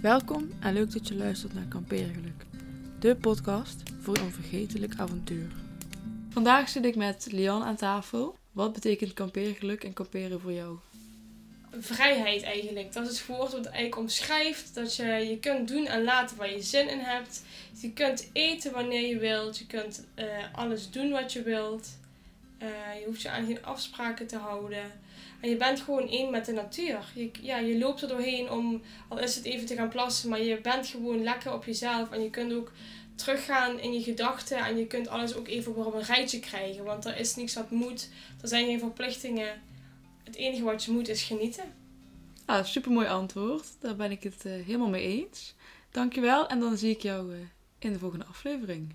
Welkom en leuk dat je luistert naar Kampeergeluk, de podcast voor een onvergetelijk avontuur. Vandaag zit ik met Lian aan tafel. Wat betekent kampeergeluk en kamperen voor jou? vrijheid eigenlijk. Dat is het woord wat eigenlijk omschrijft. Dat je, je kunt doen en laten waar je zin in hebt. Je kunt eten wanneer je wilt. Je kunt eh, alles doen wat je wilt. Eh, je hoeft je aan geen afspraken te houden. En je bent gewoon één met de natuur. Je, ja, je loopt er doorheen om, al is het even te gaan plassen, maar je bent gewoon lekker op jezelf. En je kunt ook teruggaan in je gedachten en je kunt alles ook even op een rijtje krijgen. Want er is niks wat moet, er zijn geen verplichtingen. Het enige wat je moet is genieten. Ah, super mooi antwoord. Daar ben ik het uh, helemaal mee eens. Dankjewel en dan zie ik jou uh, in de volgende aflevering.